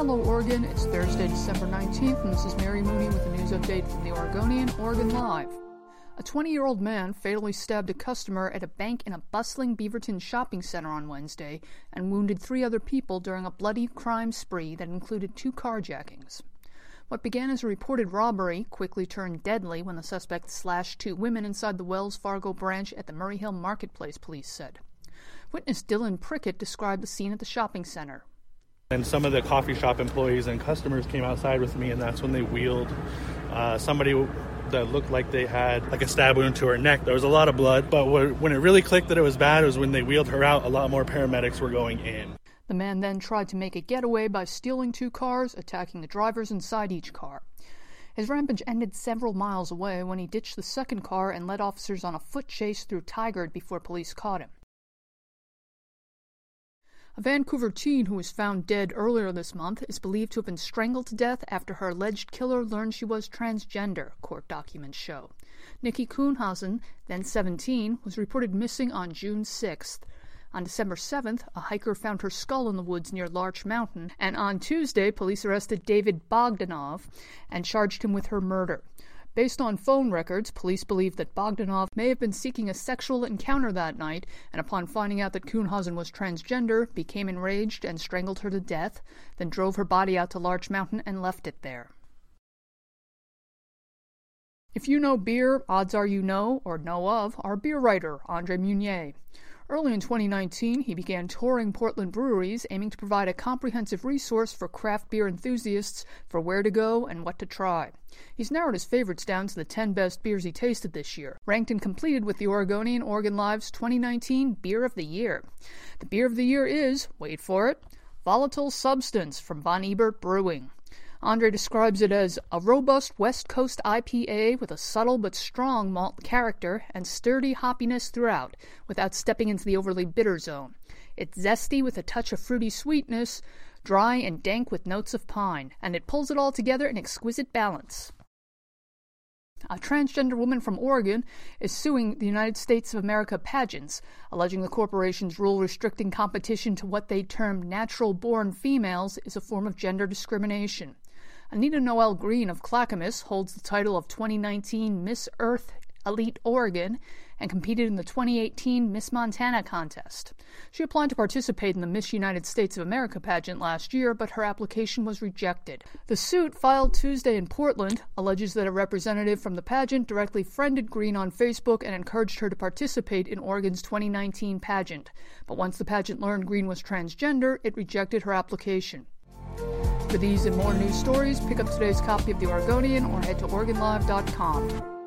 Hello, Oregon. It's Thursday, December 19th, and this is Mary Mooney with a news update from the Oregonian, Oregon Live. A 20 year old man fatally stabbed a customer at a bank in a bustling Beaverton shopping center on Wednesday and wounded three other people during a bloody crime spree that included two carjackings. What began as a reported robbery quickly turned deadly when the suspect slashed two women inside the Wells Fargo branch at the Murrayhill Marketplace, police said. Witness Dylan Prickett described the scene at the shopping center. And some of the coffee shop employees and customers came outside with me, and that's when they wheeled uh, somebody that looked like they had like a stab wound to her neck. There was a lot of blood, but when it really clicked that it was bad was when they wheeled her out. A lot more paramedics were going in. The man then tried to make a getaway by stealing two cars, attacking the drivers inside each car. His rampage ended several miles away when he ditched the second car and led officers on a foot chase through Tigard before police caught him. A Vancouver teen who was found dead earlier this month is believed to have been strangled to death after her alleged killer learned she was transgender, court documents show. Nikki Kuhnhausen, then 17, was reported missing on June 6th. On December 7th, a hiker found her skull in the woods near Larch Mountain, and on Tuesday, police arrested David Bogdanov and charged him with her murder. Based on phone records, police believe that Bogdanov may have been seeking a sexual encounter that night, and upon finding out that Kuhnhausen was transgender, became enraged and strangled her to death, then drove her body out to Larch Mountain and left it there. If you know beer, odds are you know, or know of, our beer writer, Andre Meunier. Early in 2019, he began touring Portland breweries, aiming to provide a comprehensive resource for craft beer enthusiasts for where to go and what to try. He's narrowed his favorites down to the 10 best beers he tasted this year, ranked and completed with the Oregonian Oregon Live's 2019 Beer of the Year. The Beer of the Year is, wait for it, Volatile Substance from Von Ebert Brewing. Andre describes it as a robust West Coast IPA with a subtle but strong malt character and sturdy hoppiness throughout, without stepping into the overly bitter zone. It's zesty with a touch of fruity sweetness, dry and dank with notes of pine, and it pulls it all together in exquisite balance. A transgender woman from Oregon is suing the United States of America pageants, alleging the corporation's rule restricting competition to what they term natural born females is a form of gender discrimination. Anita Noel Green of Clackamas holds the title of 2019 Miss Earth Elite Oregon and competed in the 2018 Miss Montana contest. She applied to participate in the Miss United States of America pageant last year, but her application was rejected. The suit, filed Tuesday in Portland, alleges that a representative from the pageant directly friended Green on Facebook and encouraged her to participate in Oregon's 2019 pageant. But once the pageant learned Green was transgender, it rejected her application. For these and more news stories, pick up today's copy of The Oregonian or head to OregonLive.com.